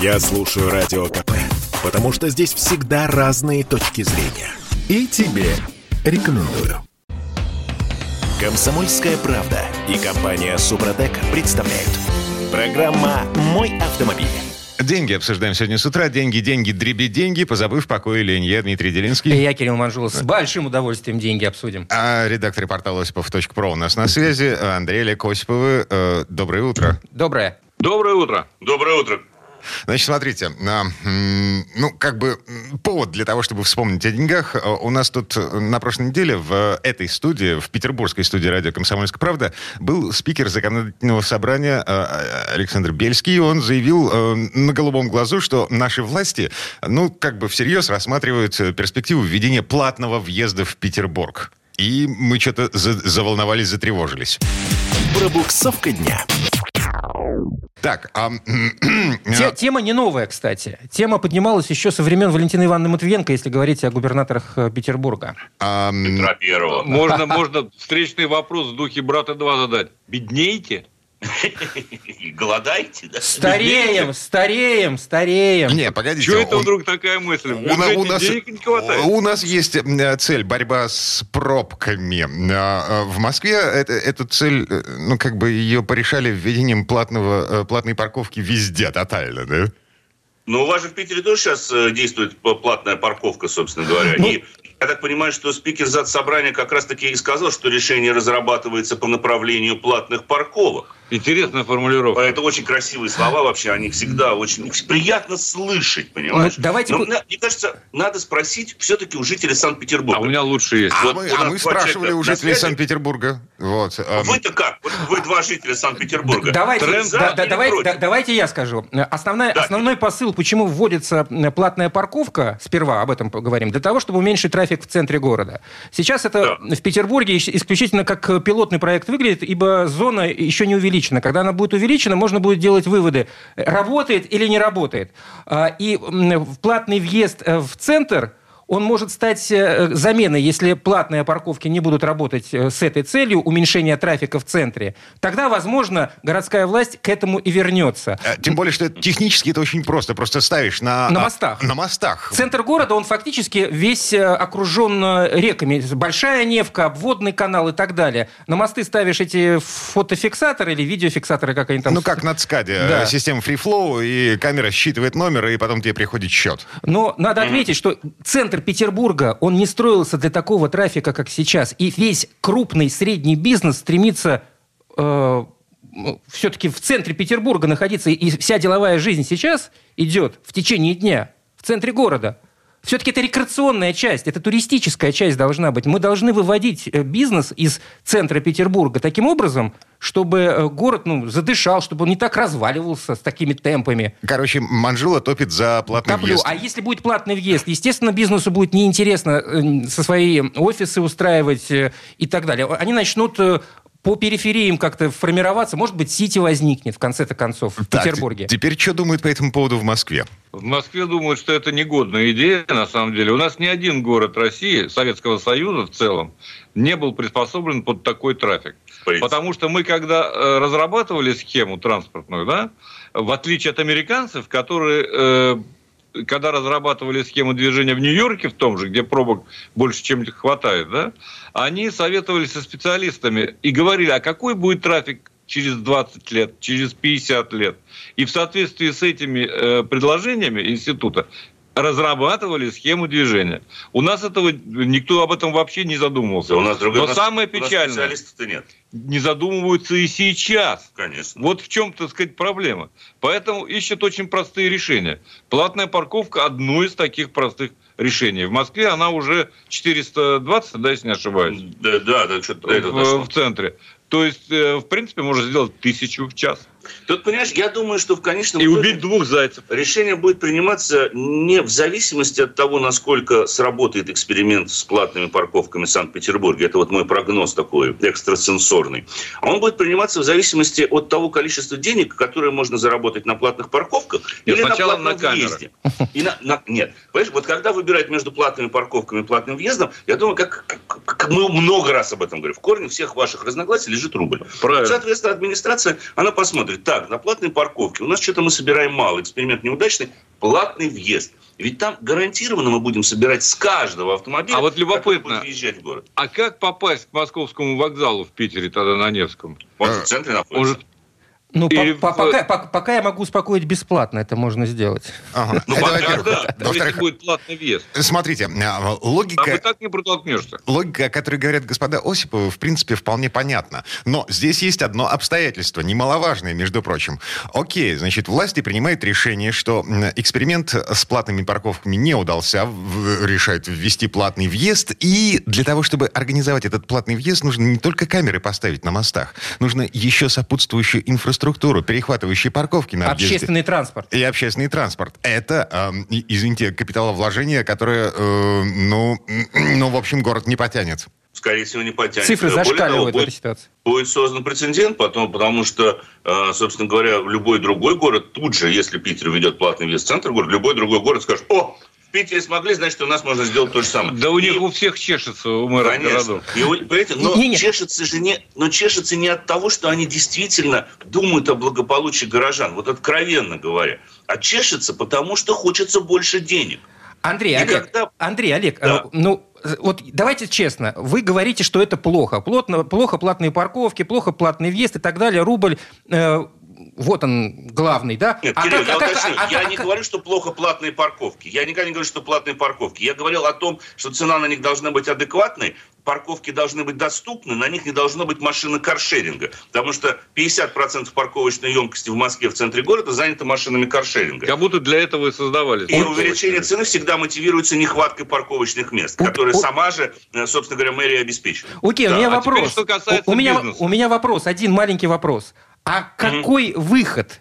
Я слушаю Радио КП, потому что здесь всегда разные точки зрения. И тебе рекомендую. Комсомольская правда и компания Супротек представляют. Программа «Мой автомобиль». Деньги обсуждаем сегодня с утра. Деньги, деньги, дреби деньги. Позабыв покой лень. Я Дмитрий Делинский. И я, Кирилл Манжулов. С большим удовольствием деньги обсудим. А редактор портала Осипов.про у нас на связи. Андрей Олег Осиповы. Э, доброе утро. Доброе. Доброе утро. Доброе утро. Значит, смотрите, а, ну, как бы повод для того, чтобы вспомнить о деньгах. А, у нас тут на прошлой неделе в этой студии, в петербургской студии радио «Комсомольская правда», был спикер законодательного собрания Александр Бельский. И он заявил на голубом глазу, что наши власти, ну, как бы всерьез рассматривают перспективу введения платного въезда в Петербург. И мы что-то заволновались, затревожились. Пробуксовка дня. Так, а... Те, тема не новая, кстати. Тема поднималась еще со времен Валентины Ивановны Матвиенко, если говорить о губернаторах э, Петербурга. А... Петра Первого. Можно, можно встречный вопрос в духе брата 2 задать. Беднеете? Голодаете, да? Стареем, стареем, стареем. Не, погодите. Что это вдруг такая мысль? У, на, у, нас, у нас есть э, цель борьба с пробками. А, а, в Москве это, эту цель, э, ну, как бы ее порешали введением платного, э, платной парковки везде, тотально, да? Ну, у вас же в Питере тоже сейчас действует платная парковка, собственно говоря. Ну, и я так понимаю, что спикер зад собрания как раз-таки и сказал, что решение разрабатывается по направлению платных парковок. Интересная формулировка. Это очень красивые слова вообще, они всегда очень приятно слышать, понимаешь? Ну, давайте... Но, мне кажется, надо спросить все-таки у жителей Санкт-Петербурга. А у меня лучше есть. А, вот мы, а мы спрашивали у жителей Санкт-Петербурга. Вот. А вы-то как? Вот вы два жителя Санкт-Петербурга. Давайте, да, да, давайте, да, давайте я скажу. Основная, да. Основной посыл, почему вводится платная парковка, сперва об этом поговорим, для того, чтобы уменьшить трафик в центре города. Сейчас это да. в Петербурге исключительно как пилотный проект выглядит, ибо зона еще не увеличена. Когда она будет увеличена, можно будет делать выводы, работает или не работает. А, и платный въезд э, в центр он может стать э, заменой, если платные парковки не будут работать э, с этой целью, уменьшения трафика в центре. Тогда, возможно, городская власть к этому и вернется. Тем более, что технически это очень просто. Просто ставишь на... На мостах. На мостах. Центр города, он фактически весь окружен реками. Большая Невка, обводный канал и так далее. На мосты ставишь эти фотофиксаторы или видеофиксаторы, как они там... Ну, как на ЦКАДе. Да. Система FreeFlow, и камера считывает номер, и потом тебе приходит счет. Но надо отметить, что центр центр Петербурга, он не строился для такого трафика, как сейчас. И весь крупный средний бизнес стремится э, все-таки в центре Петербурга находиться. И вся деловая жизнь сейчас идет в течение дня в центре города. Все-таки это рекреационная часть, это туристическая часть должна быть. Мы должны выводить э, бизнес из центра Петербурга таким образом, чтобы э, город ну, задышал, чтобы он не так разваливался с такими темпами. Короче, Манжула топит за платный Топлю. въезд. А если будет платный въезд, естественно, бизнесу будет неинтересно э, со свои офисы устраивать и так далее. Они начнут по перифериям как-то формироваться. Может быть, Сити возникнет в конце-то концов в так, Петербурге. Теперь что думают по этому поводу в Москве? В Москве думают, что это негодная идея, на самом деле. У нас ни один город России, Советского Союза в целом, не был приспособлен под такой трафик. Потому что мы, когда э, разрабатывали схему транспортную, да, в отличие от американцев, которые э, когда разрабатывали схему движения в Нью-Йорке, в том же, где пробок больше, чем хватает, да, они советовались со специалистами и говорили, а какой будет трафик через 20 лет, через 50 лет. И в соответствии с этими э, предложениями института разрабатывали схему движения. У нас этого никто об этом вообще не задумывался. Да у нас другое, Но нас, самое печальное, специалистов нет. Не задумываются и сейчас. Конечно. Вот в чем, так сказать, проблема. Поэтому ищут очень простые решения. Платная парковка одно из таких простых решений. В Москве она уже 420, да, если не ошибаюсь. Да, да, да что-то в, в центре. То есть, э, в принципе, можно сделать тысячу в час. Тут, понимаешь, я думаю, что в конечном И убить двух зайцев. Решение будет приниматься не в зависимости от того, насколько сработает эксперимент с платными парковками в Санкт-Петербурге. Это вот мой прогноз такой, экстрасенсорный. А он будет приниматься в зависимости от того количества денег, которые можно заработать на платных парковках Нет, или на платном на въезде. И на, на, нет. Понимаешь, вот когда выбирают между платными парковками и платным въездом, я думаю, как, как, как мы много раз об этом говорим, в корне всех ваших разногласий лежит рубль. Правильно. Соответственно, администрация, она посмотрит, смотрит, так, на платной парковке у нас что-то мы собираем мало, эксперимент неудачный, платный въезд. Ведь там гарантированно мы будем собирать с каждого автомобиля, а вот любопытно, будет въезжать в город. А как попасть к московскому вокзалу в Питере тогда на Невском? Он в центре находится. Он ну, Или... по, по, пока, по, пока я могу успокоить бесплатно, это можно сделать. Ага. Ну, это во-первых. Да, во-вторых, будет платный въезд. Смотрите, а, логика... Там и так не протолкнешься. Логика, о которой говорят господа Осиповы, в принципе, вполне понятна. Но здесь есть одно обстоятельство, немаловажное, между прочим. Окей, значит, власти принимают решение, что эксперимент с платными парковками не удался, решают ввести платный въезд, и для того, чтобы организовать этот платный въезд, нужно не только камеры поставить на мостах, нужно еще сопутствующую инфраструктуру инфраструктуру, перехватывающие парковки на Общественный транспорт. И общественный транспорт. Это, э, извините, капиталовложение, которое, э, ну, ну, в общем, город не потянет скорее всего, не потянет. Цифры зашкаливают в этой ситуации. Будет создан прецедент, потом, потому что, э, собственно говоря, любой другой город тут же, если Питер ведет платный вес в центр города, любой другой город скажет, о, Питере смогли, значит, у нас можно сделать то же самое. Да у них и... у всех чешется, у мэра городов. И, понимаете, но не, не. чешется же не, но чешется не от того, что они действительно думают о благополучии горожан, вот откровенно говоря, а чешется потому, что хочется больше денег. Андрей, и Олег, когда... Андрей, Олег, да. Э, ну, вот давайте честно, вы говорите, что это плохо. Плотно, плохо платные парковки, плохо платный въезд и так далее. Рубль э, вот он главный, да? Нет, а Кирилл, как, я, а, уточню, а, я а, не а, говорю, что плохо платные парковки. Я никогда не говорю, что платные парковки. Я говорил о том, что цена на них должна быть адекватной, парковки должны быть доступны, на них не должно быть машины каршеринга. Потому что 50% парковочной емкости в Москве в центре города занято машинами каршеринга. Как будто для этого и создавались. И увеличение цены всегда мотивируется нехваткой парковочных мест, которые сама же, э, собственно говоря, мэрия обеспечивает. Окей, да. у меня а вопрос. Теперь, что касается у, у, меня, у меня вопрос, один маленький вопрос. А какой mm-hmm. выход?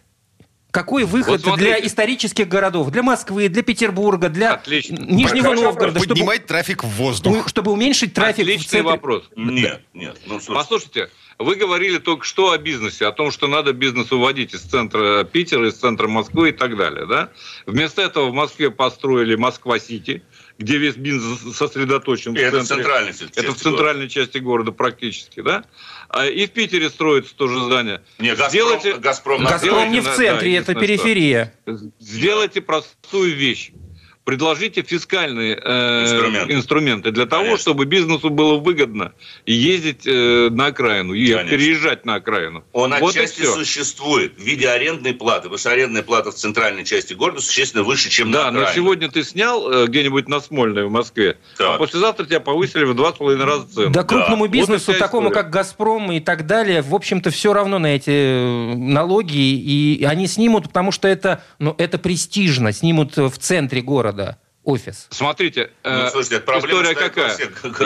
Какой выход вот для исторических городов, для Москвы, для Петербурга, для Отлично. Нижнего Хорошо, Новгорода? Чтобы, поднимать трафик в воздух. Чтобы уменьшить трафик Отличный в центре... вопрос. Нет, нет. Ну, Послушайте, вы говорили только что о бизнесе, о том, что надо бизнес уводить из центра Питера, из центра Москвы и так далее. Да? Вместо этого в Москве построили Москва-Сити, где весь бизнес сосредоточен. И в это центре. в части Это в центральной города. части города практически, да? А и в Питере строится тоже здание. Не, Газпром, сделайте, Газпром, Газпром не в центре, да, это периферия. Сделайте простую вещь предложите фискальные э, инструменты. инструменты для того, Конечно. чтобы бизнесу было выгодно ездить э, на окраину и Конечно. переезжать на окраину. Он вот отчасти существует в виде арендной платы, потому что арендная плата в центральной части города существенно выше, чем да, на окраине. но сегодня ты снял э, где-нибудь на Смольной в Москве, а так. а послезавтра тебя повысили в два с половиной раза цену. Да, крупному да. бизнесу, вот такому история. как «Газпром» и так далее, в общем-то, все равно на эти э, налоги, и они снимут, потому что это, ну, это престижно, снимут в центре города офис. Смотрите, ну, э, слушайте, история какая?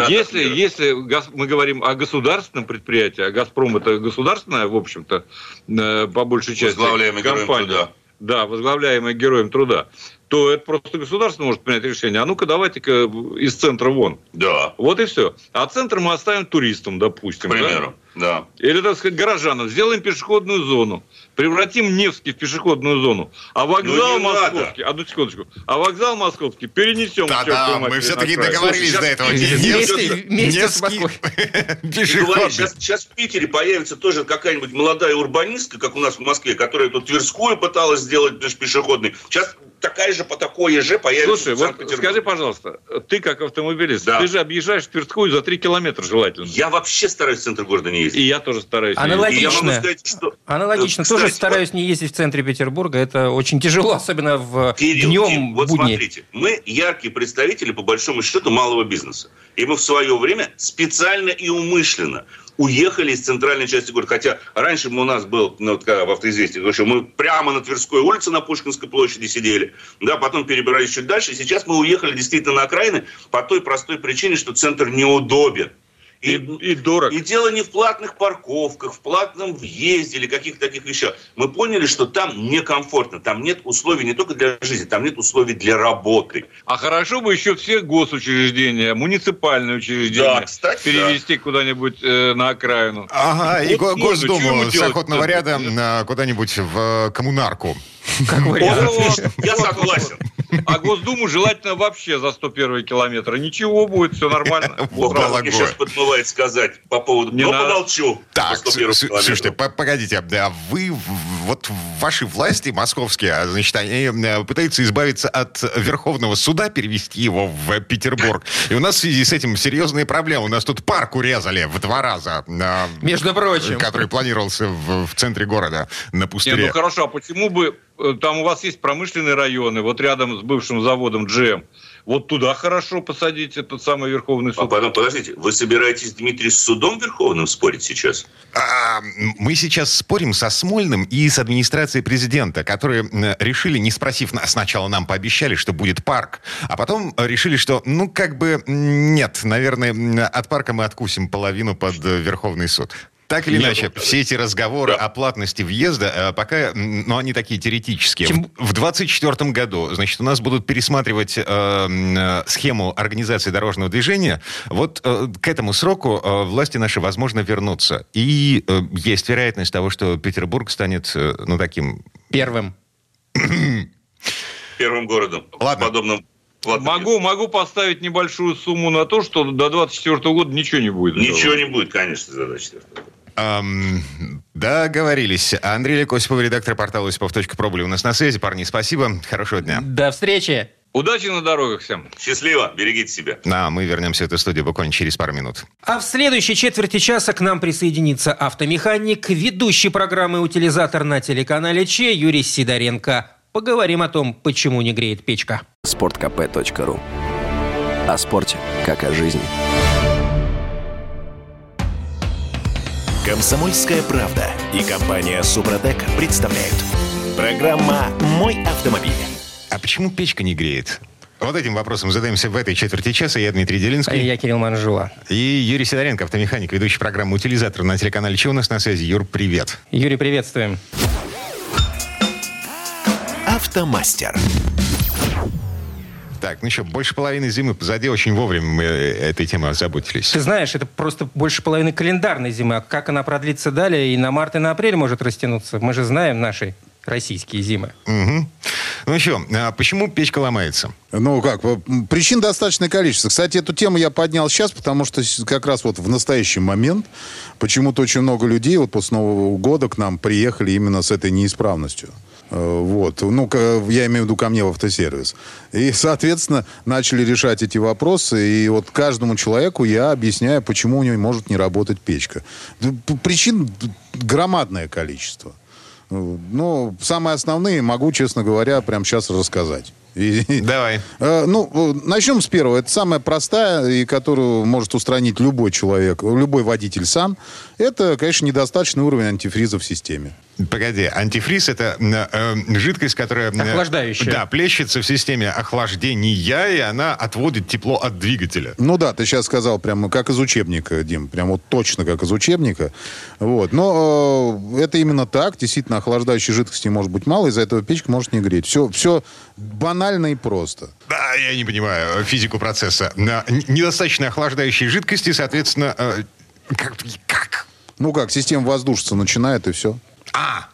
Если, если мы говорим о государственном предприятии, а «Газпром» это государственная, в общем-то, э, по большей части компания. Да, возглавляемая героем труда то это просто государство может принять решение. А ну-ка, давайте-ка из центра вон. Да. Вот и все. А центр мы оставим туристам, допустим. К примеру, да. да. Или, так сказать, горожанам. Сделаем пешеходную зону. Превратим Невский в пешеходную зону. А вокзал ну, московский... Надо. Одну секундочку. А вокзал московский перенесем. Да, да, мы все-таки договорились до этого. Вместе, вместе с Сейчас, сейчас в Питере появится тоже какая-нибудь молодая урбанистка, как у нас в Москве, которая тут Тверскую пыталась сделать пешеходный. Сейчас такая же по такое же появится Слушай, вот скажи, пожалуйста, ты как автомобилист, да. ты же объезжаешь Тверскую за 3 километра желательно. Я вообще стараюсь в центр города не ездить. И я тоже стараюсь. Аналогично. Сказать, что... Аналогично. Кстати, тоже стараюсь не ездить в центре Петербурга. Это очень тяжело, особенно в Кирилл, днем Кирилл, Вот будни. смотрите, мы яркие представители, по большому счету, малого бизнеса. И мы в свое время специально и умышленно уехали из центральной части города. Хотя раньше у нас был, ну, вот, в автоизвестии, мы прямо на Тверской улице на Пушкинской площади сидели, да, потом перебрались чуть дальше, сейчас мы уехали действительно на окраины по той простой причине, что центр неудобен. И, и, дорого. И дело не в платных парковках, в платном въезде или каких-то таких вещах. Мы поняли, что там некомфортно, там нет условий не только для жизни, там нет условий для работы. А хорошо бы еще все госучреждения, муниципальные учреждения да, кстати, перевести да. куда-нибудь э, на окраину. Ага, вот и го- Госдуму с охотного ряда куда-нибудь в э, коммунарку. Как вариант. Я согласен. А Госдуму желательно вообще за 101 километр. Ничего будет, все нормально. Мне сейчас подмывает сказать по поводу... Не помолчу. Так, слушайте, погодите. А вы, вот ваши власти московские, а, значит, они э, пытаются избавиться от Верховного суда, перевести его в Петербург. И у нас в связи с этим серьезные проблемы. У нас тут парк урезали в два раза. Между прочим. Который планировался в, в центре города, на пустыре. Нет, ну хорошо, а почему бы... Э, там у вас есть промышленные районы, вот рядом с бывшим заводом GM. Вот туда хорошо посадить этот самый Верховный суд. А потом, подождите, вы собираетесь, Дмитрий, с судом Верховным спорить сейчас? А, мы сейчас спорим со Смольным и с администрацией президента, которые решили, не спросив нас, сначала нам пообещали, что будет парк, а потом решили, что, ну, как бы, нет, наверное, от парка мы откусим половину под э, Верховный суд. Так или иначе, все эти разговоры да. о платности въезда э, пока, ну, они такие теоретические. Тем... В 2024 году, значит, у нас будут пересматривать э, э, схему организации дорожного движения. Вот э, к этому сроку э, власти наши, возможно, вернутся. И э, есть вероятность того, что Петербург станет, э, ну, таким... Первым. Первым городом. Ладно. Подобным Могу, могу поставить небольшую сумму на то, что до 2024 года ничего не будет. Ничего не будет, конечно, до 2024 года. Эм, договорились. Андрей Лекосипов, редактор портала осипов.пробли у нас на связи. Парни, спасибо. Хорошего дня. До встречи. Удачи на дорогах всем. Счастливо. Берегите себя. Да, мы вернемся в эту студию буквально через пару минут. А в следующей четверти часа к нам присоединится автомеханик, ведущий программы «Утилизатор» на телеканале Че Юрий Сидоренко. Поговорим о том, почему не греет печка. Спорткп.ру О спорте, как о жизни. Комсомольская правда и компания Супротек представляют. Программа «Мой автомобиль». А почему печка не греет? Вот этим вопросом задаемся в этой четверти часа. Я Дмитрий Делинский. А я Кирилл Манжула. И Юрий Сидоренко, автомеханик, ведущий программы «Утилизатор» на телеканале «Че у нас на связи». Юр, привет. Юрий, приветствуем. Автомастер. Так, ну что, больше половины зимы позади, очень вовремя мы э, этой темой озаботились. Ты знаешь, это просто больше половины календарной зимы. А как она продлится далее и на март, и на апрель может растянуться? Мы же знаем наши российские зимы. Угу. Ну еще, а почему печка ломается? Ну как, причин достаточное количество. Кстати, эту тему я поднял сейчас, потому что как раз вот в настоящий момент почему-то очень много людей вот после Нового года к нам приехали именно с этой неисправностью. Э, вот. Ну, я имею в виду ко мне в автосервис. И, соответственно, начали решать эти вопросы. И вот каждому человеку я объясняю, почему у него может не работать печка. Причин громадное количество. Э, но самые основные могу, честно говоря, прямо сейчас рассказать. Давай. Э, ну, начнем с первого. Это самая простая, и которую может устранить любой человек, любой водитель сам. Это, конечно, недостаточный уровень антифриза в системе. Погоди, антифриз это э, жидкость, которая... Э, Охлаждающая. Да, плещется в системе охлаждения, и она отводит тепло от двигателя. Ну да, ты сейчас сказал прямо как из учебника, Дим, прям вот точно как из учебника. Вот. Но э, это именно так, действительно, охлаждающей жидкости может быть мало, из-за этого печка может не греть. Все, все банально и просто. Да, я не понимаю физику процесса. Недостаточно охлаждающей жидкости, соответственно... Э, как, как? Ну как, система воздушится начинает, и все. А,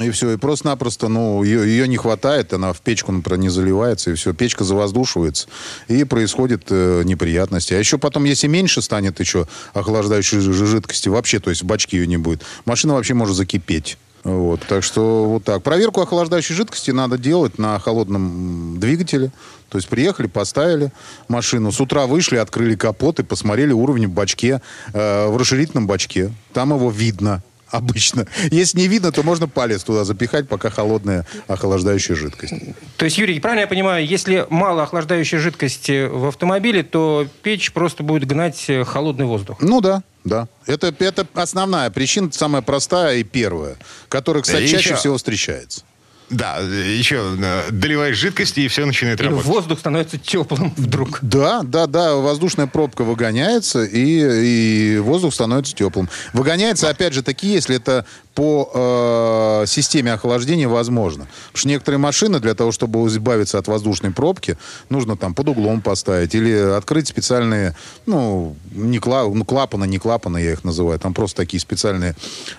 и все, и просто-напросто, ну, ее, ее не хватает, она в печку, например, не заливается, и все, печка завоздушивается, и происходят э, неприятности. А еще потом, если меньше станет еще охлаждающей жидкости вообще, то есть в бачке ее не будет, машина вообще может закипеть. Вот, так что вот так. Проверку охлаждающей жидкости надо делать на холодном двигателе. То есть приехали, поставили машину, с утра вышли, открыли капот и посмотрели уровень в бачке, э, в расширительном бачке. Там его видно обычно. Если не видно, то можно палец туда запихать, пока холодная охлаждающая жидкость. То есть, Юрий, правильно я понимаю, если мало охлаждающей жидкости в автомобиле, то печь просто будет гнать холодный воздух? Ну да, да. Это, это основная причина, самая простая и первая, которая, кстати, чаще еще... всего встречается. Да, еще э, доливаешь жидкости, и все начинает работать. воздух становится теплым вдруг. Да, да, да, воздушная пробка выгоняется, и, и воздух становится теплым. Выгоняется, опять же, таки, если это по э, системе охлаждения возможно. Потому что некоторые машины для того, чтобы избавиться от воздушной пробки, нужно там под углом поставить или открыть специальные, ну, не кла, ну клапаны, не клапаны, я их называю, там просто такие специальные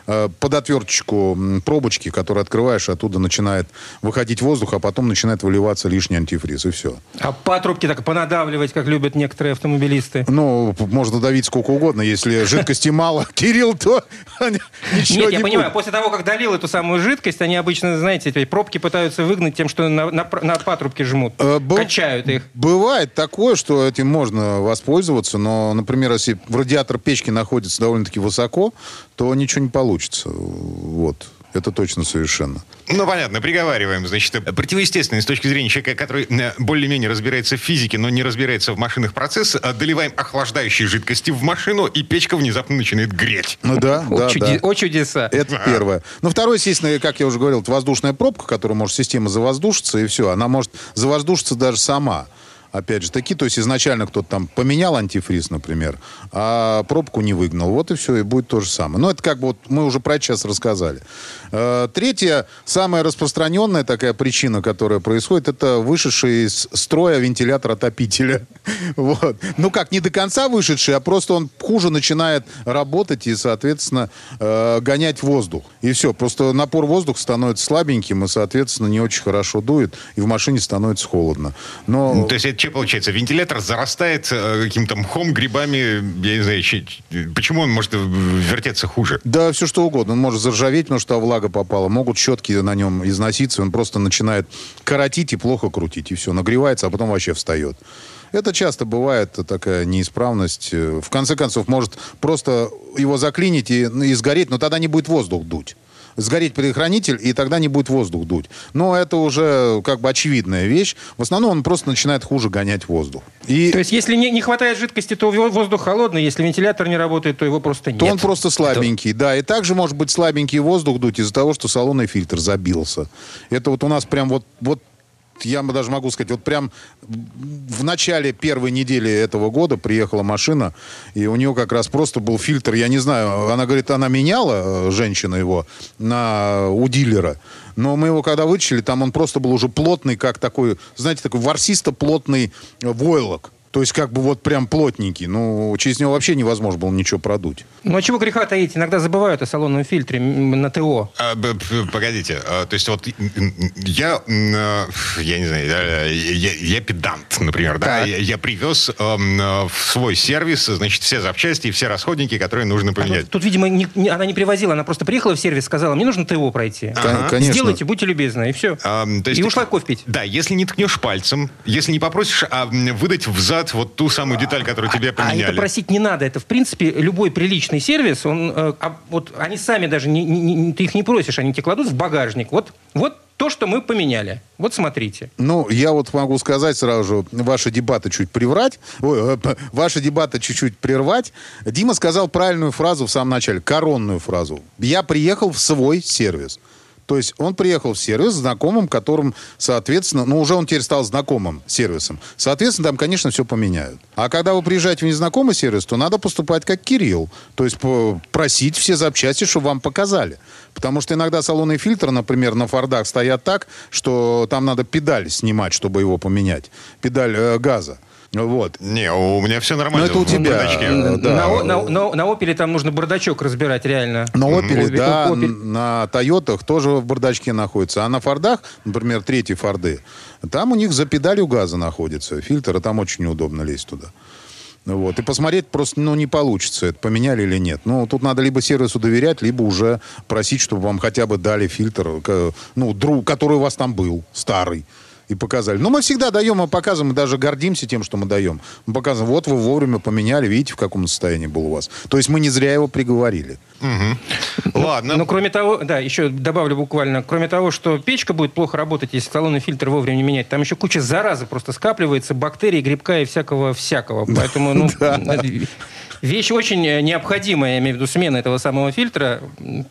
э, под отверточку пробочки, которые открываешь, оттуда начинает выходить воздух, а потом начинает выливаться лишний антифриз, и все. А патрубки так понадавливать, как любят некоторые автомобилисты? Ну, можно давить сколько угодно, если жидкости мало, Кирилл, то ничего Нет, я понимаю, после того, как долил эту самую жидкость, они обычно, знаете, пробки пытаются выгнать тем, что на, на, на патрубке жмут, э, качают их. Бывает такое, что этим можно воспользоваться, но, например, если радиатор печки находится довольно-таки высоко, то ничего не получится. Вот. Это точно совершенно. Ну, понятно, приговариваем. Значит, противоестественный с точки зрения человека, который э, более-менее разбирается в физике, но не разбирается в машинных процессах, э, доливаем охлаждающие жидкости в машину, и печка внезапно начинает греть. Ну да, да, чуди- да. О чудеса. Это первое. Ну, второе, естественно, как я уже говорил, это воздушная пробка, которая может система завоздушиться, и все. Она может завоздушиться даже сама опять же таки, то есть изначально кто-то там поменял антифриз, например, а пробку не выгнал. Вот и все, и будет то же самое. Но это как бы вот мы уже про сейчас рассказали. Э, третья, самая распространенная такая причина, которая происходит, это вышедший из строя вентилятор отопителя. Вот. Ну как, не до конца вышедший, а просто он хуже начинает работать и, соответственно, э, гонять воздух. И все, просто напор воздуха становится слабеньким и, соответственно, не очень хорошо дует, и в машине становится холодно. Но... Ну, то есть это что получается? Вентилятор зарастает э, каким-то мхом, грибами, я не знаю, почему он может вертеться хуже? Да, все что угодно. Он может заржаветь, потому что влага попала. Могут щетки на нем износиться, он просто начинает коротить и плохо крутить, и все, нагревается, а потом вообще встает. Это часто бывает такая неисправность. В конце концов, может просто его заклинить и, и сгореть, но тогда не будет воздух дуть сгореть предохранитель, и тогда не будет воздух дуть. Но это уже как бы очевидная вещь. В основном он просто начинает хуже гонять воздух. И... То есть, если не, не хватает жидкости, то воздух холодный, если вентилятор не работает, то его просто нет. То он просто слабенький, это... да. И также может быть слабенький воздух дуть из-за того, что салонный фильтр забился. Это вот у нас прям вот, вот я даже могу сказать, вот прям в начале первой недели этого года приехала машина, и у нее как раз просто был фильтр, я не знаю, она говорит, она меняла, э, женщина его, на, у дилера, но мы его когда вытащили, там он просто был уже плотный, как такой, знаете, такой ворсисто-плотный войлок. То есть как бы вот прям плотненький. Ну, через него вообще невозможно было ничего продуть. Ну, а чего греха таить? Иногда забывают о салонном фильтре на ТО. А, погодите. А, то есть вот я, а, я не знаю, я, я педант, например, да? Я, я привез э, в свой сервис, значит, все запчасти и все расходники, которые нужно поменять. А тут, тут, видимо, не, не, она не привозила, она просто приехала в сервис, сказала, мне нужно ТО пройти. Ага. Конечно. Сделайте, будьте любезны, и все. А, то есть, и ушла кофе пить. Да, если не ткнешь пальцем, если не попросишь а, выдать взад назад вот ту самую деталь, которую тебе поменяли. А это просить не надо. Это, в принципе, любой приличный сервис, он, э, а, вот они сами даже, не, не, ты их не просишь, они тебе кладут в багажник. Вот, вот то, что мы поменяли. Вот смотрите. Ну, я вот могу сказать сразу же, ваши дебаты чуть приврать, ой, э, ваши дебаты чуть-чуть прервать. Дима сказал правильную фразу в самом начале, коронную фразу. Я приехал в свой сервис. То есть он приехал в сервис знакомым, которым, соответственно, ну, уже он теперь стал знакомым сервисом. Соответственно, там, конечно, все поменяют. А когда вы приезжаете в незнакомый сервис, то надо поступать как Кирилл. То есть просить все запчасти, чтобы вам показали. Потому что иногда салонный фильтр, например, на Фордах стоят так, что там надо педаль снимать, чтобы его поменять. Педаль э, газа. Вот. Не, у меня все нормально. Но это у тебя. Э, да. На, на, на, на Опеле там нужно бардачок разбирать реально. На Опеле, да. Опель. На Тойотах тоже в бардачке находится. А на Фордах, например, третьи Форды, там у них за педалью газа находится фильтр, а там очень неудобно лезть туда. Вот. И посмотреть просто ну, не получится, это поменяли или нет. Ну, тут надо либо сервису доверять, либо уже просить, чтобы вам хотя бы дали фильтр, ну, друг, который у вас там был, старый и показали. Но мы всегда даем, мы показываем, мы даже гордимся тем, что мы даем. Мы показываем, вот вы вовремя поменяли, видите, в каком состоянии был у вас. То есть мы не зря его приговорили. Угу. Ладно. Но, но кроме того, да, еще добавлю буквально, кроме того, что печка будет плохо работать, если салонный фильтр вовремя не менять, там еще куча заразы просто скапливается, бактерий, грибка и всякого-всякого. Поэтому, ну, Вещь очень э, необходимая, я имею в виду смена этого самого фильтра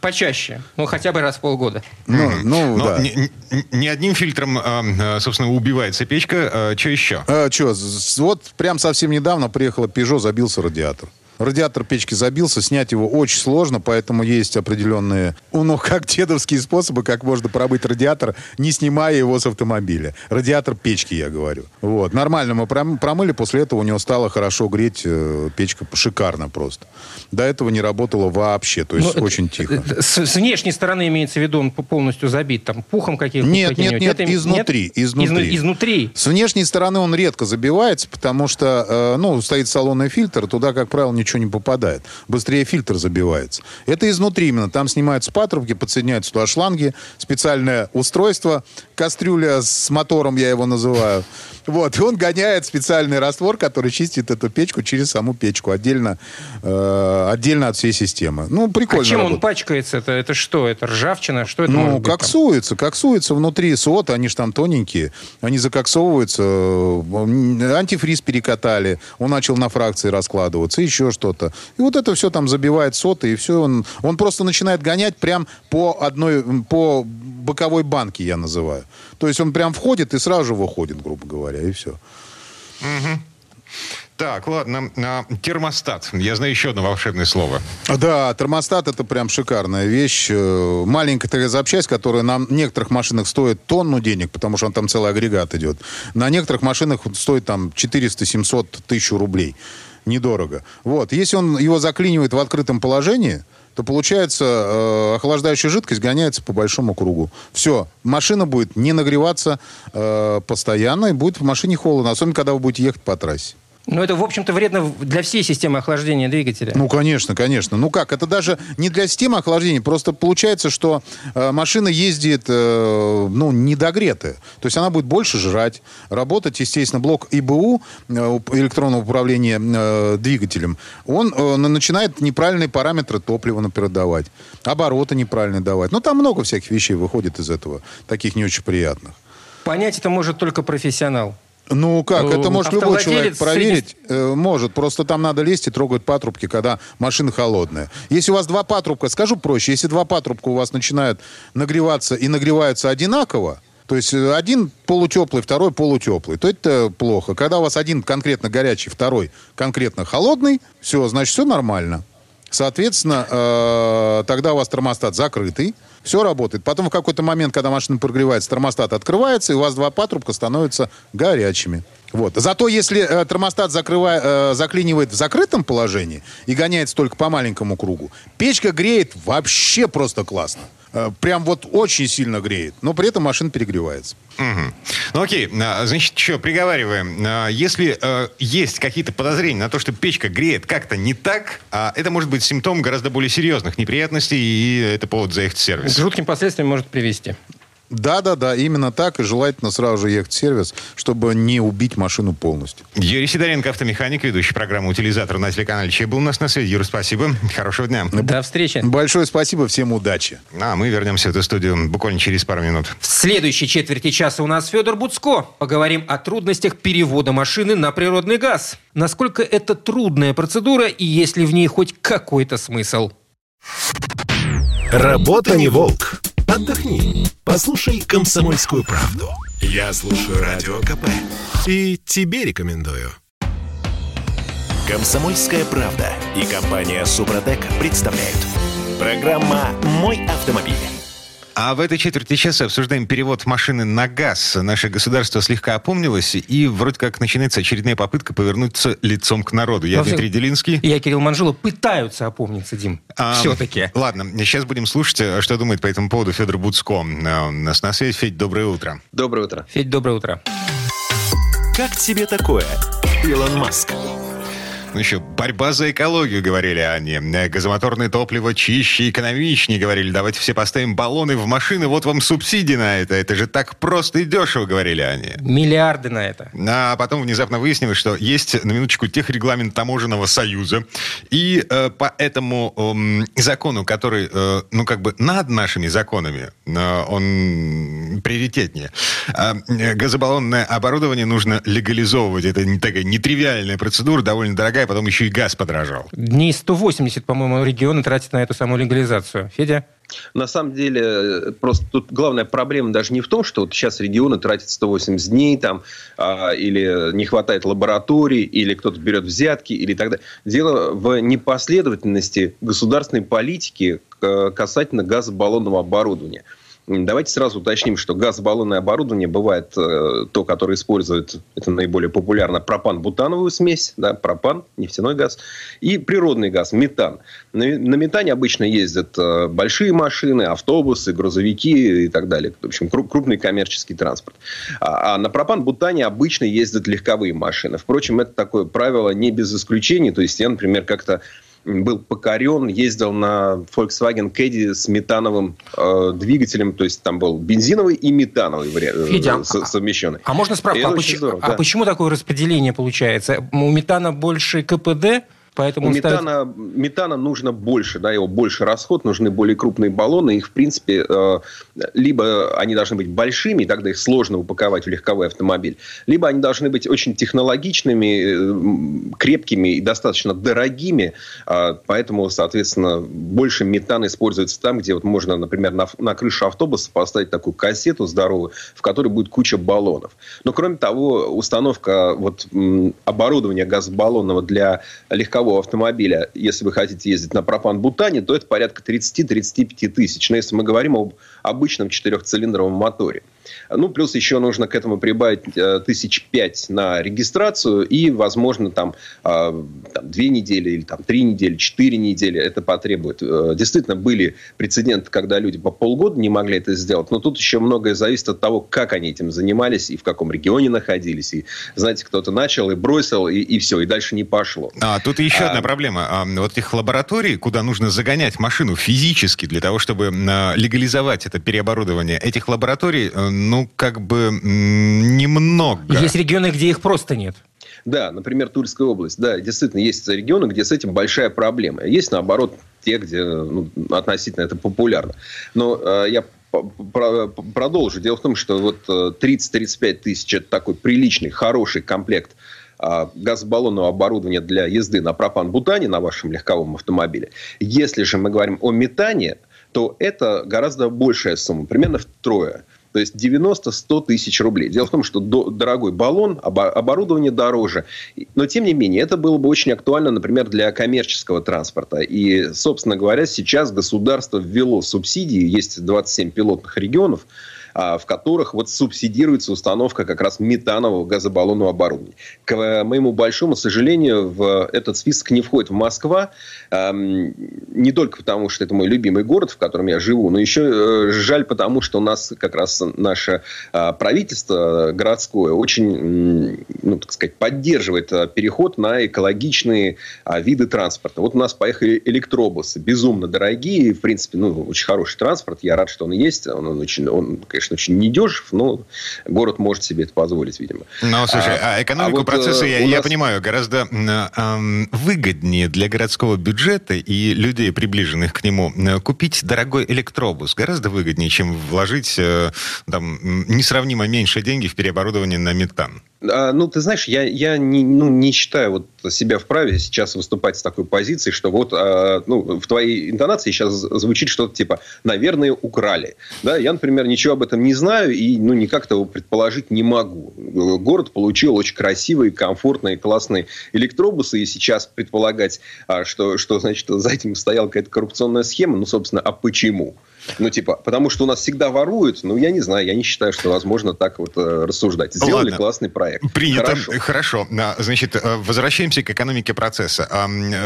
почаще, ну хотя бы раз в полгода. Ну, ну Но да. Не, не одним фильтром, а, а, собственно, убивается печка. А, что еще? А, что, вот прям совсем недавно приехала Peugeot, забился радиатор. Радиатор печки забился, снять его очень сложно, поэтому есть определенные, ну, как дедовские способы, как можно пробыть радиатор, не снимая его с автомобиля. Радиатор печки, я говорю. Вот. Нормально мы промыли, после этого у него стало хорошо греть э, печка шикарно просто. До этого не работало вообще, то есть Но ну, очень это, тихо. С, с внешней стороны имеется в виду, он полностью забит, там, пухом каким-то? Нет, нет, нет, это, изнутри, нет? изнутри. Изнутри? С внешней стороны он редко забивается, потому что, э, ну, стоит салонный фильтр, туда, как правило, не ничего не попадает. Быстрее фильтр забивается. Это изнутри именно. Там снимаются патрубки, подсоединяются туда шланги, специальное устройство, кастрюля с мотором, я его называю. Вот, и он гоняет специальный раствор, который чистит эту печку через саму печку, отдельно, э, отдельно от всей системы. Ну, прикольно. А чем работает. он пачкается? Это, это что? Это ржавчина? Что это Ну, коксуется, коксуется внутри соты, они же там тоненькие, они закоксовываются, антифриз перекатали, он начал на фракции раскладываться, еще что-то. И вот это все там забивает соты, и все, он, он просто начинает гонять прям по одной, по боковой банке, я называю. То есть он прям входит и сразу же выходит, грубо говоря, и все. Угу. Так, ладно. А, термостат. Я знаю еще одно волшебное слово. Да, термостат это прям шикарная вещь. Э, маленькая такая запчасть, которая на некоторых машинах стоит тонну денег, потому что он там целый агрегат идет. На некоторых машинах стоит там 400-700 тысяч рублей недорого. Вот. Если он его заклинивает в открытом положении, то получается э, охлаждающая жидкость гоняется по большому кругу. Все, машина будет не нагреваться э, постоянно, и будет в машине холодно, особенно когда вы будете ехать по трассе. Но это, в общем-то, вредно для всей системы охлаждения двигателя. Ну, конечно, конечно. Ну как, это даже не для системы охлаждения, просто получается, что э, машина ездит, э, ну, недогретая. То есть она будет больше жрать, работать, естественно, блок ИБУ, э, электронного управления э, двигателем, он э, начинает неправильные параметры топлива, например, давать, обороты неправильно давать. Ну, там много всяких вещей выходит из этого, таких не очень приятных. Понять это может только профессионал. Ну как, это может любой человек проверить. Среди... Э, может, просто там надо лезть и трогать патрубки, когда машина холодная. Если у вас два патрубка, скажу проще, если два патрубка у вас начинают нагреваться и нагреваются одинаково, то есть э, один полутеплый, второй полутеплый, то это плохо. Когда у вас один конкретно горячий, второй конкретно холодный, все, значит, все нормально. Соответственно, э, тогда у вас термостат закрытый, все работает. Потом в какой-то момент, когда машина прогревается, термостат открывается, и у вас два патрубка становятся горячими. Вот. Зато если э, термостат закрывая, э, заклинивает в закрытом положении и гоняется только по маленькому кругу, печка греет вообще просто классно. Э, прям вот очень сильно греет, но при этом машина перегревается. Угу. Ну окей, а, значит, что, приговариваем. А, если э, есть какие-то подозрения на то, что печка греет как-то не так, а это может быть симптом гораздо более серьезных неприятностей, и это повод заехать в сервис. К жутким последствиям может привести. Да, да, да, именно так. И желательно сразу же ехать в сервис, чтобы не убить машину полностью. Юрий Сидоренко, автомеханик, ведущий программы «Утилизатор» на телеканале Че был у нас на связи. Юра, спасибо. Хорошего дня. До встречи. Большое спасибо. Всем удачи. А мы вернемся в эту студию буквально через пару минут. В следующей четверти часа у нас Федор Буцко. Поговорим о трудностях перевода машины на природный газ. Насколько это трудная процедура и есть ли в ней хоть какой-то смысл. Работа не волк. Отдохни. Послушай «Комсомольскую правду». Я слушаю Радио КП. И тебе рекомендую. «Комсомольская правда» и компания «Супротек» представляют. Программа «Мой автомобиль». А в этой четверти часа обсуждаем перевод машины на газ. Наше государство слегка опомнилось, и вроде как начинается очередная попытка повернуться лицом к народу. Я Во Дмитрий Делинский. Я Кирилл Манжула. Пытаются опомниться, Дим. А, Все-таки. Ладно, сейчас будем слушать, э, что думает по этому поводу Федор Буцко. Э, у нас на связи. Федь, доброе утро. Доброе утро. Федь, доброе утро. Как тебе такое, Илон Маск? Ну, еще борьба за экологию, говорили они. Э, газомоторное топливо чище, экономичнее, говорили. Давайте все поставим баллоны в машины, вот вам субсидии на это. Это же так просто и дешево, говорили они. Миллиарды на это. А потом внезапно выяснилось, что есть, на минуточку, техрегламент таможенного союза. И э, по этому э, закону, который, э, ну, как бы над нашими законами, э, он приоритетнее. Э, газобаллонное оборудование нужно легализовывать. Это не такая нетривиальная процедура, довольно дорогая дорогая, потом еще и газ подорожал. Дней 180, по-моему, регионы тратят на эту самую легализацию. Федя? На самом деле, просто тут главная проблема даже не в том, что вот сейчас регионы тратят 180 дней, там, а, или не хватает лабораторий, или кто-то берет взятки, или так далее. Дело в непоследовательности государственной политики касательно газобаллонного оборудования. Давайте сразу уточним, что газобаллонное оборудование бывает э, то, которое использует, это наиболее популярно, пропан-бутановую смесь, да, пропан, нефтяной газ, и природный газ, метан. На, метане обычно ездят э, большие машины, автобусы, грузовики и так далее. В общем, круп, крупный коммерческий транспорт. А, а на пропан-бутане обычно ездят легковые машины. Впрочем, это такое правило не без исключений. То есть я, например, как-то был покорен, ездил на Volkswagen Caddy с метановым э, двигателем, то есть там был бензиновый и метановый вариант э, Федя, совмещенный. А, а можно справку? А, поч- здорово, а да. почему такое распределение получается? У метана больше КПД, Поэтому У метана, метана нужно больше, да, его больше расход, нужны более крупные баллоны. Их, в принципе, э, либо они должны быть большими, тогда их сложно упаковать в легковой автомобиль, либо они должны быть очень технологичными, э, крепкими и достаточно дорогими. Э, поэтому, соответственно, больше метана используется там, где вот можно, например, на, на крышу автобуса поставить такую кассету здоровую, в которой будет куча баллонов. Но, кроме того, установка вот, оборудования газобаллонного для легкового легкового автомобиля, если вы хотите ездить на пропан-бутане, то это порядка 30-35 тысяч. Но если мы говорим об обычном четырехцилиндровом моторе. Ну, плюс еще нужно к этому прибавить э, тысяч пять на регистрацию и, возможно, там, э, там две недели или там три недели, четыре недели это потребует. Э, действительно, были прецеденты, когда люди по полгода не могли это сделать, но тут еще многое зависит от того, как они этим занимались и в каком регионе находились. И, знаете, кто-то начал и бросил, и, и все, и дальше не пошло. А, тут еще а, одна проблема. А, вот этих лабораторий, куда нужно загонять машину физически для того, чтобы легализовать это переоборудование, этих лабораторий ну, как бы немного. Есть регионы, где их просто нет. Да, например, Тульская область. Да, действительно, есть регионы, где с этим большая проблема. Есть, наоборот, те, где ну, относительно это популярно. Но э, я продолжу. Дело в том, что вот 30-35 э, тысяч – это такой приличный, хороший комплект э, газобаллонного оборудования для езды на пропан-бутане на вашем легковом автомобиле. Если же мы говорим о метане, то это гораздо большая сумма, примерно втрое. То есть 90-100 тысяч рублей. Дело в том, что дорогой баллон, оборудование дороже. Но, тем не менее, это было бы очень актуально, например, для коммерческого транспорта. И, собственно говоря, сейчас государство ввело субсидии. Есть 27 пилотных регионов, в которых вот субсидируется установка как раз метанового газобаллонного оборудования. К моему большому сожалению, в этот список не входит Москва. Не только потому, что это мой любимый город, в котором я живу, но еще э, жаль потому, что у нас как раз наше а, правительство городское очень, ну, так сказать, поддерживает а, переход на экологичные виды транспорта. Вот у нас поехали электробусы, безумно дорогие, в принципе, ну, очень хороший транспорт. Я рад, что он есть. Он, он очень, он, конечно, конечно, очень недешев, но город может себе это позволить, видимо. Ну, слушай, а, а экономику а вот, процесса, я, нас... я понимаю, гораздо э, выгоднее для городского бюджета и людей, приближенных к нему, купить дорогой электробус. Гораздо выгоднее, чем вложить э, там, несравнимо меньше деньги в переоборудование на метан. А, ну, ты знаешь, я, я не, ну, не считаю вот себя вправе сейчас выступать с такой позицией, что вот а, ну, в твоей интонации сейчас звучит что-то типа «наверное, украли». Да? Я, например, ничего об этом не знаю и ну, никак того предположить не могу. Город получил очень красивые, комфортные, классные электробусы, и сейчас предполагать, а, что, что значит, за этим стояла какая-то коррупционная схема, ну, собственно, а почему? Ну, типа, потому что у нас всегда воруют. Ну, я не знаю, я не считаю, что возможно так вот э, рассуждать. Сделали Ладно. классный проект. Принято. Хорошо. Хорошо. А, значит, э, возвращаемся к экономике процесса.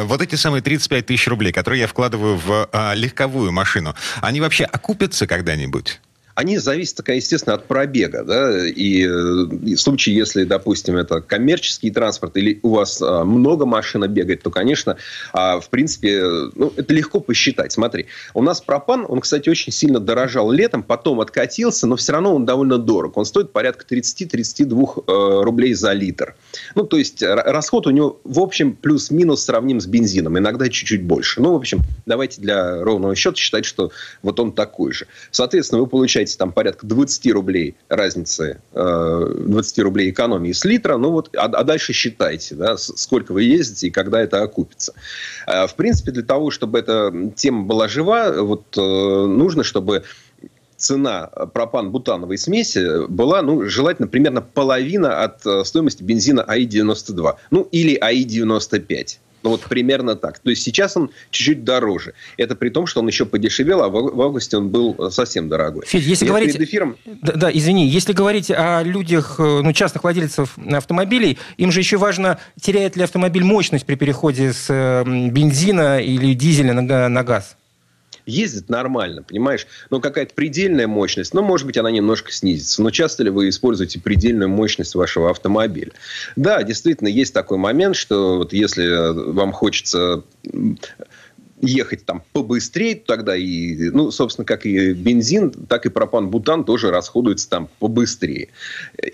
Вот эти самые 35 тысяч рублей, которые я вкладываю в а, легковую машину, они вообще окупятся когда-нибудь? Они зависят, естественно, от пробега. Да? И, и в случае, если, допустим, это коммерческий транспорт или у вас а, много машин бегает, то, конечно, а, в принципе, ну, это легко посчитать. Смотри, у нас пропан, он, кстати, очень сильно дорожал летом, потом откатился, но все равно он довольно дорог. Он стоит порядка 30-32 э, рублей за литр. Ну, то есть расход у него в общем плюс-минус сравним с бензином, иногда чуть-чуть больше. Ну, в общем, давайте для ровного счета считать, что вот он такой же. Соответственно, вы получаете там порядка 20 рублей разницы, 20 рублей экономии с литра, ну вот, а, а дальше считайте, да, сколько вы ездите и когда это окупится. В принципе, для того, чтобы эта тема была жива, вот нужно, чтобы цена пропан-бутановой смеси была, ну, желательно, примерно половина от э, стоимости бензина АИ-92. Ну, или АИ-95. Ну, вот примерно так. То есть сейчас он чуть-чуть дороже. Это при том, что он еще подешевел, а в августе он был э, совсем дорогой. Федь, если Я говорить... Перед эфиром... Да, да, извини. Если говорить о людях, э, ну, частных владельцев автомобилей, им же еще важно, теряет ли автомобиль мощность при переходе с бензина или дизеля на, на газ ездит нормально, понимаешь? Но какая-то предельная мощность, ну, может быть, она немножко снизится. Но часто ли вы используете предельную мощность вашего автомобиля? Да, действительно, есть такой момент, что вот если вам хочется ехать там побыстрее, тогда и, ну, собственно, как и бензин, так и пропан-бутан тоже расходуется там побыстрее.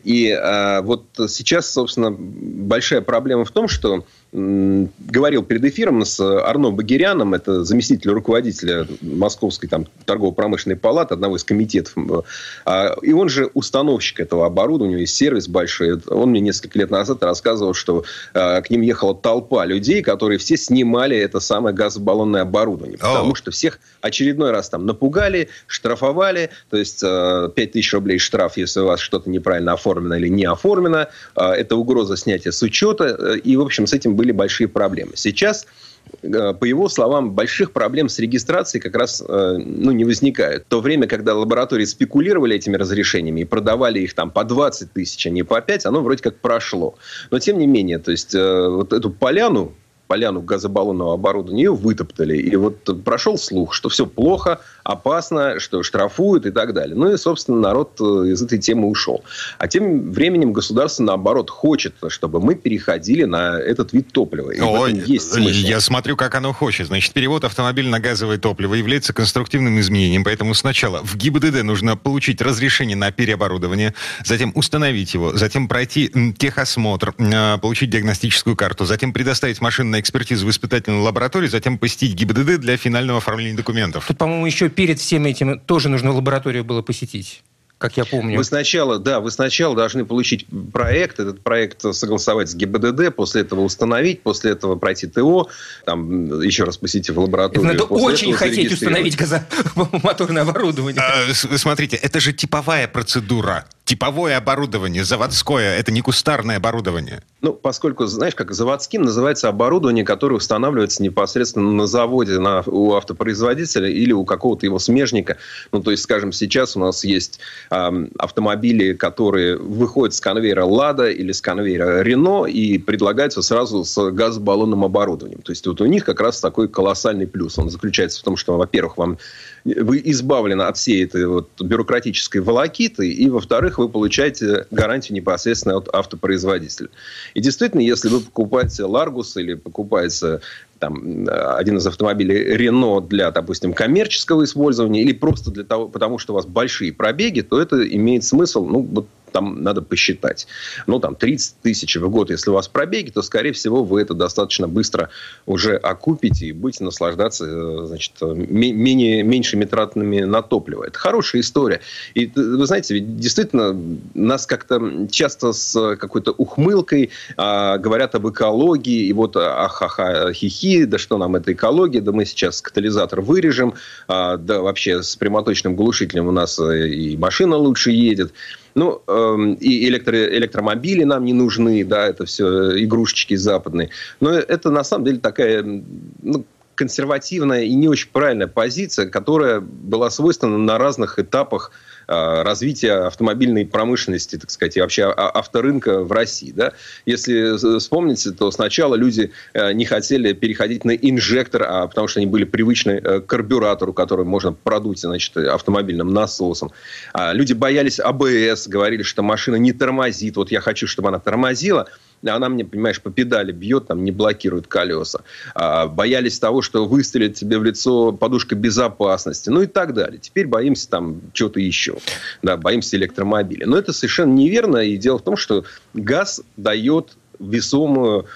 И а, вот сейчас, собственно, большая проблема в том, что говорил перед эфиром с Арно Багиряном, это заместитель руководителя Московской там, торгово-промышленной палаты, одного из комитетов. А, и он же установщик этого оборудования, у него есть сервис большой. Он мне несколько лет назад рассказывал, что а, к ним ехала толпа людей, которые все снимали это самое газобаллонное оборудование. Потому что всех очередной раз там напугали, штрафовали. То есть 5 а, рублей штраф, если у вас что-то неправильно оформлено или не оформлено. Это угроза снятия с учета. И, в общем, с этим были были большие проблемы. Сейчас э, по его словам, больших проблем с регистрацией как раз э, ну, не возникает. В то время, когда лаборатории спекулировали этими разрешениями и продавали их там по 20 тысяч, а не по 5, оно вроде как прошло. Но тем не менее, то есть э, вот эту поляну поляну газобаллонного оборудования, ее вытоптали. И вот прошел слух, что все плохо, опасно, что штрафуют и так далее. Ну и, собственно, народ э, из этой темы ушел. А тем временем государство, наоборот, хочет, чтобы мы переходили на этот вид топлива. И Ой, есть смысл. Я смотрю, как оно хочет. Значит, перевод автомобиля на газовое топливо является конструктивным изменением, поэтому сначала в ГИБДД нужно получить разрешение на переоборудование, затем установить его, затем пройти техосмотр, э, получить диагностическую карту, затем предоставить машину на экспертизу в испытательной лаборатории, затем посетить ГИБДД для финального оформления документов. Тут, по-моему, еще перед всем этим тоже нужно лабораторию было посетить как я помню. Вы сначала, да, вы сначала должны получить проект, этот проект согласовать с ГИБДД, после этого установить, после этого пройти ТО, там еще раз посетив лабораторию. Это надо очень хотеть установить газомоторное оборудование. А, смотрите, это же типовая процедура типовое оборудование, заводское, это не кустарное оборудование. Ну, поскольку, знаешь, как заводским называется оборудование, которое устанавливается непосредственно на заводе на, у автопроизводителя или у какого-то его смежника. Ну, то есть, скажем, сейчас у нас есть э, автомобили, которые выходят с конвейера «Лада» или с конвейера «Рено» и предлагаются сразу с газобаллонным оборудованием. То есть, вот у них как раз такой колоссальный плюс. Он заключается в том, что, во-первых, вам вы избавлены от всей этой вот бюрократической волокиты, и, во-вторых, вы получаете гарантию непосредственно от автопроизводителя. И действительно, если вы покупаете Ларгус или покупаете там, один из автомобилей Рено для, допустим, коммерческого использования или просто для того, потому что у вас большие пробеги, то это имеет смысл, ну, вот там надо посчитать. Ну, там 30 тысяч в год, если у вас пробеги, то, скорее всего, вы это достаточно быстро уже окупите и будете наслаждаться, э, значит, менее, меньшими тратами на топливо. Это хорошая история. И, вы знаете, ведь действительно нас как-то часто с какой-то ухмылкой а, говорят об экологии, и вот ахаха, хихи, да что нам эта экология, да мы сейчас катализатор вырежем, а, да вообще с прямоточным глушителем у нас э, и машина лучше едет. Ну, э, и электро, электромобили нам не нужны, да, это все игрушечки западные. Но это на самом деле такая ну, консервативная и не очень правильная позиция, которая была свойственна на разных этапах Э, развития автомобильной промышленности, так сказать, и вообще авторынка в России. Да? Если вспомните, то сначала люди э, не хотели переходить на инжектор, а потому что они были привычны э, к карбюратору, который можно продуть значит, автомобильным насосом. А люди боялись АБС, говорили, что машина не тормозит. Вот я хочу, чтобы она тормозила она мне, понимаешь, по педали бьет, там не блокирует колеса. А, боялись того, что выстрелит тебе в лицо подушка безопасности, ну и так далее. Теперь боимся там чего-то еще. Да, боимся электромобиля. Но это совершенно неверно. И дело в том, что газ дает весомую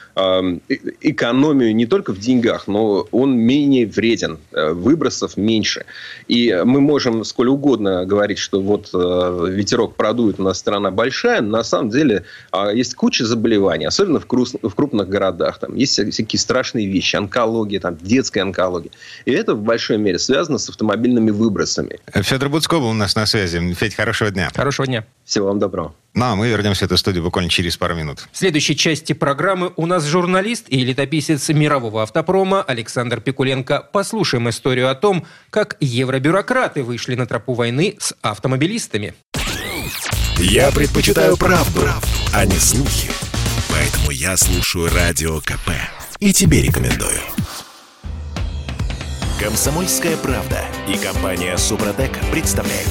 экономию не только в деньгах, но он менее вреден, выбросов меньше. И мы можем сколь угодно говорить, что вот ветерок продует, у нас страна большая, но на самом деле есть куча заболеваний, особенно в крупных городах. Там есть всякие страшные вещи, онкология, там, детская онкология. И это в большой мере связано с автомобильными выбросами. Федор Буцков у нас на связи. Федь, хорошего дня. Хорошего дня. Всего вам доброго. Ну, а мы вернемся в эту студию буквально через пару минут. В следующей части программы у нас журналист и летописец мирового автопрома Александр Пикуленко. Послушаем историю о том, как евробюрократы вышли на тропу войны с автомобилистами. Я предпочитаю правду, а не слухи. Поэтому я слушаю Радио КП. И тебе рекомендую. Комсомольская правда и компания Супротек представляют.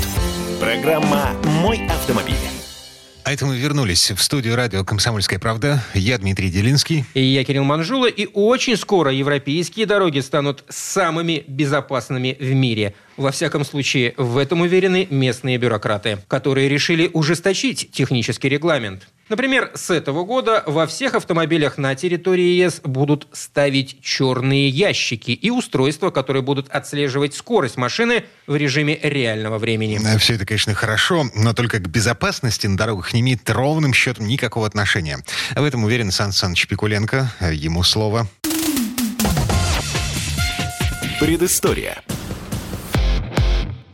Программа «Мой автомобиль». А это мы вернулись в студию радио «Комсомольская правда». Я Дмитрий Делинский. И я Кирилл Манжула. И очень скоро европейские дороги станут самыми безопасными в мире – во всяком случае, в этом уверены местные бюрократы, которые решили ужесточить технический регламент. Например, с этого года во всех автомобилях на территории ЕС будут ставить черные ящики и устройства, которые будут отслеживать скорость машины в режиме реального времени. Все это, конечно, хорошо, но только к безопасности на дорогах не имеет ровным счетом никакого отношения. В этом уверен Сан Саныч Пикуленко. Ему слово. Предыстория.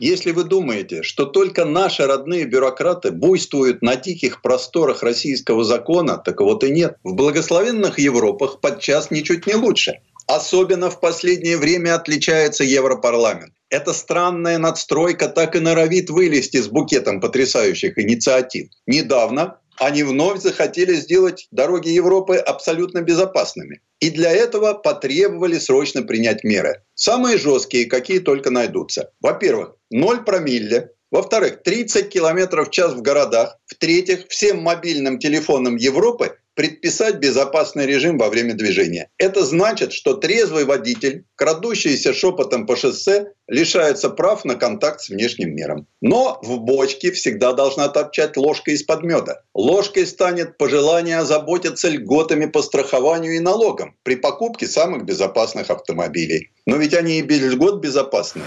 Если вы думаете, что только наши родные бюрократы буйствуют на диких просторах российского закона, так вот и нет. В благословенных Европах подчас ничуть не лучше. Особенно в последнее время отличается Европарламент. Эта странная надстройка так и норовит вылезти с букетом потрясающих инициатив. Недавно они вновь захотели сделать дороги Европы абсолютно безопасными. И для этого потребовали срочно принять меры. Самые жесткие, какие только найдутся. Во-первых, 0 промилле. Во-вторых, 30 км в час в городах. В-третьих, всем мобильным телефонам Европы предписать безопасный режим во время движения. Это значит, что трезвый водитель, крадущийся шепотом по шоссе, лишается прав на контакт с внешним миром. Но в бочке всегда должна торчать ложка из-под меда. Ложкой станет пожелание озаботиться льготами по страхованию и налогам при покупке самых безопасных автомобилей. Но ведь они и без льгот безопасные.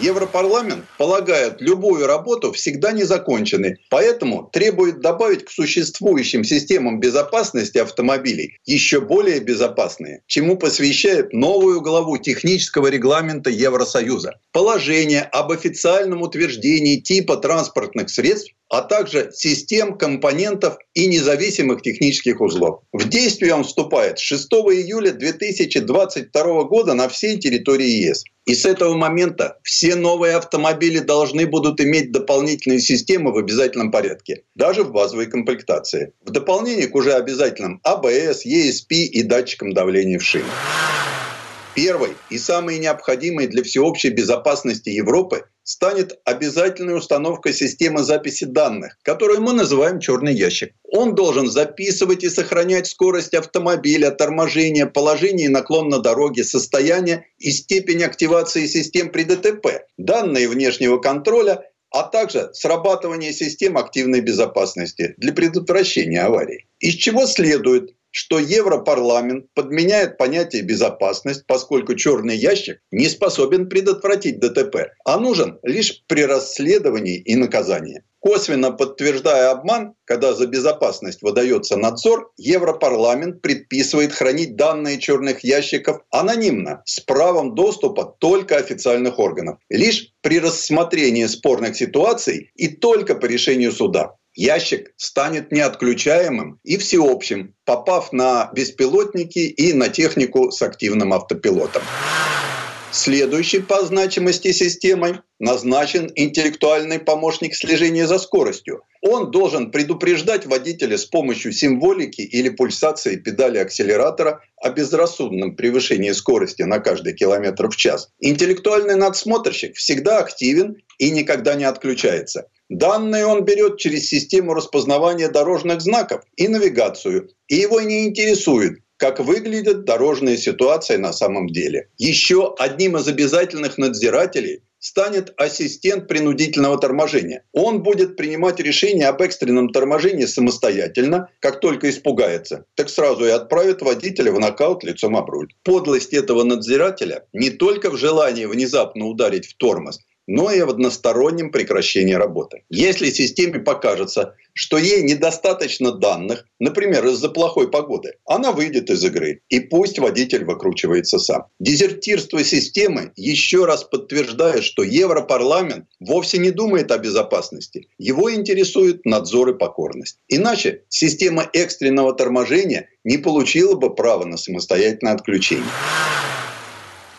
Европарламент полагает любую работу всегда незаконченной, поэтому требует добавить к существующим системам безопасности автомобилей еще более безопасные, чему посвящает новую главу технического регламента Евросоюза. Положение об официальном утверждении типа транспортных средств а также систем, компонентов и независимых технических узлов. В действие он вступает с 6 июля 2022 года на всей территории ЕС. И с этого момента все новые автомобили должны будут иметь дополнительные системы в обязательном порядке, даже в базовой комплектации. В дополнение к уже обязательным АБС, ESP и датчикам давления в шинах. Первый и самый необходимый для всеобщей безопасности Европы станет обязательной установка системы записи данных, которую мы называем черный ящик. Он должен записывать и сохранять скорость автомобиля, торможение, положение и наклон на дороге, состояние и степень активации систем при ДТП, данные внешнего контроля, а также срабатывание систем активной безопасности для предотвращения аварий. Из чего следует, что Европарламент подменяет понятие безопасность, поскольку черный ящик не способен предотвратить ДТП, а нужен лишь при расследовании и наказании. Косвенно подтверждая обман, когда за безопасность выдается надзор, Европарламент предписывает хранить данные черных ящиков анонимно, с правом доступа только официальных органов, лишь при рассмотрении спорных ситуаций и только по решению суда ящик станет неотключаемым и всеобщим, попав на беспилотники и на технику с активным автопилотом. Следующей по значимости системой назначен интеллектуальный помощник слежения за скоростью. Он должен предупреждать водителя с помощью символики или пульсации педали акселератора о безрассудном превышении скорости на каждый километр в час. Интеллектуальный надсмотрщик всегда активен и никогда не отключается. Данные он берет через систему распознавания дорожных знаков и навигацию. И его не интересует, как выглядит дорожная ситуация на самом деле. Еще одним из обязательных надзирателей станет ассистент принудительного торможения. Он будет принимать решение об экстренном торможении самостоятельно, как только испугается. Так сразу и отправит водителя в нокаут лицом об руль. Подлость этого надзирателя не только в желании внезапно ударить в тормоз, но и в одностороннем прекращении работы. Если системе покажется, что ей недостаточно данных, например, из-за плохой погоды, она выйдет из игры, и пусть водитель выкручивается сам. Дезертирство системы еще раз подтверждает, что Европарламент вовсе не думает о безопасности. Его интересует надзор и покорность. Иначе система экстренного торможения не получила бы права на самостоятельное отключение.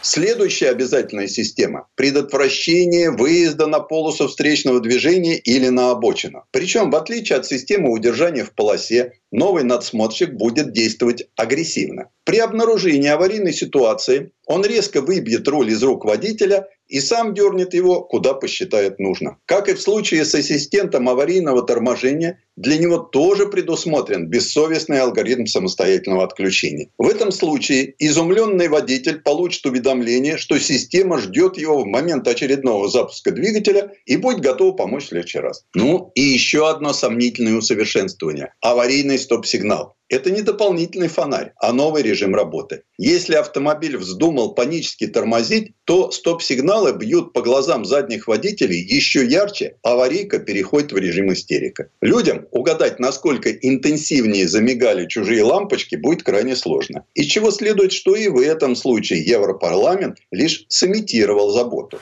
Следующая обязательная система – предотвращение выезда на полосу встречного движения или на обочину. Причем, в отличие от системы удержания в полосе, новый надсмотрщик будет действовать агрессивно. При обнаружении аварийной ситуации он резко выбьет руль из рук водителя и сам дернет его, куда посчитает нужно. Как и в случае с ассистентом аварийного торможения, для него тоже предусмотрен бессовестный алгоритм самостоятельного отключения. В этом случае изумленный водитель получит уведомление, что система ждет его в момент очередного запуска двигателя и будет готова помочь в следующий раз. Ну и еще одно сомнительное усовершенствование – аварийный стоп-сигнал. Это не дополнительный фонарь, а новый режим работы. Если автомобиль вздумал панически тормозить, то стоп-сигналы бьют по глазам задних водителей еще ярче, аварийка переходит в режим истерика. Людям угадать, насколько интенсивнее замигали чужие лампочки, будет крайне сложно. Из чего следует, что и в этом случае Европарламент лишь сымитировал заботу.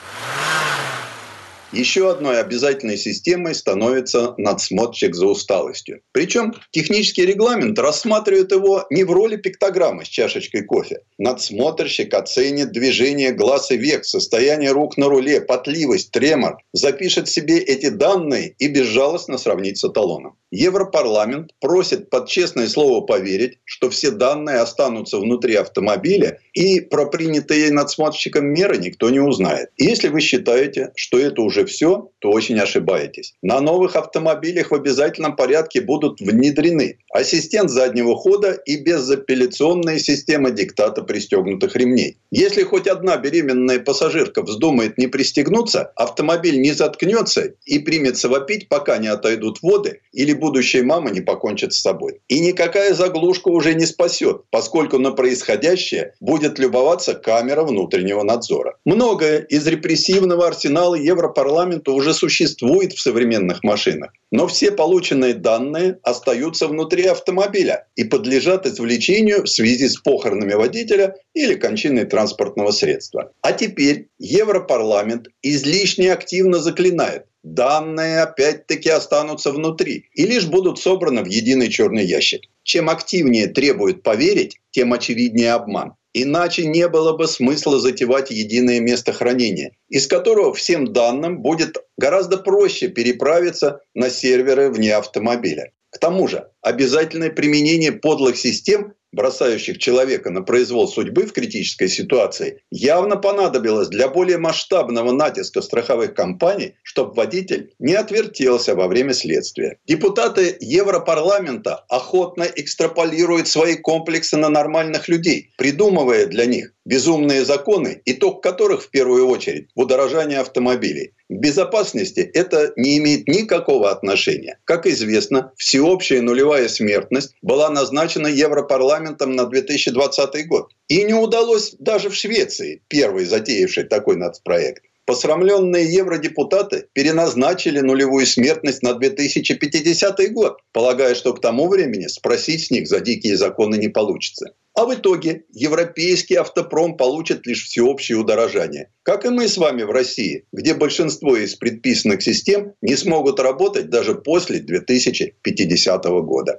Еще одной обязательной системой становится надсмотрщик за усталостью. Причем технический регламент рассматривает его не в роли пиктограммы с чашечкой кофе. Надсмотрщик оценит движение глаз и век, состояние рук на руле, потливость, тремор, запишет себе эти данные и безжалостно сравнит с эталоном. Европарламент просит под честное слово поверить, что все данные останутся внутри автомобиля и про принятые надсмотрщиком меры никто не узнает. Если вы считаете, что это уже все, то очень ошибаетесь. На новых автомобилях в обязательном порядке будут внедрены ассистент заднего хода и безапелляционная система диктата пристегнутых ремней. Если хоть одна беременная пассажирка вздумает не пристегнуться, автомобиль не заткнется и примется вопить, пока не отойдут воды или будущая мама не покончит с собой. И никакая заглушка уже не спасет, поскольку на происходящее будет любоваться камера внутреннего надзора. Многое из репрессивного арсенала Европарламента уже существует в современных машинах. Но все полученные данные остаются внутри автомобиля и подлежат извлечению в связи с похоронами водителя или кончиной транспортного средства. А теперь Европарламент излишне активно заклинает данные опять-таки останутся внутри и лишь будут собраны в единый черный ящик. Чем активнее требует поверить, тем очевиднее обман. Иначе не было бы смысла затевать единое место хранения, из которого всем данным будет гораздо проще переправиться на серверы вне автомобиля. К тому же обязательное применение подлых систем бросающих человека на произвол судьбы в критической ситуации, явно понадобилось для более масштабного натиска страховых компаний, чтобы водитель не отвертелся во время следствия. Депутаты Европарламента охотно экстраполируют свои комплексы на нормальных людей, придумывая для них безумные законы, итог которых в первую очередь в удорожании автомобилей. К безопасности это не имеет никакого отношения. Как известно, всеобщая нулевая смертность была назначена Европарламентом на 2020 год. И не удалось даже в Швеции, первой затеявшей такой нацпроект. Посрамленные евродепутаты переназначили нулевую смертность на 2050 год, полагая, что к тому времени спросить с них за дикие законы не получится. А в итоге европейский автопром получит лишь всеобщее удорожание. Как и мы с вами в России, где большинство из предписанных систем не смогут работать даже после 2050 года.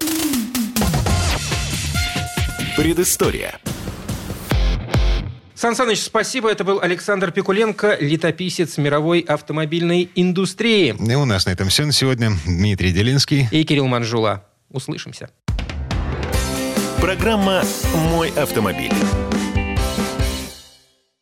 Предыстория. Сан Саныч, спасибо. Это был Александр Пикуленко, летописец мировой автомобильной индустрии. И у нас на этом все на сегодня. Дмитрий Делинский. И Кирилл Манжула. Услышимся. Программа «Мой автомобиль».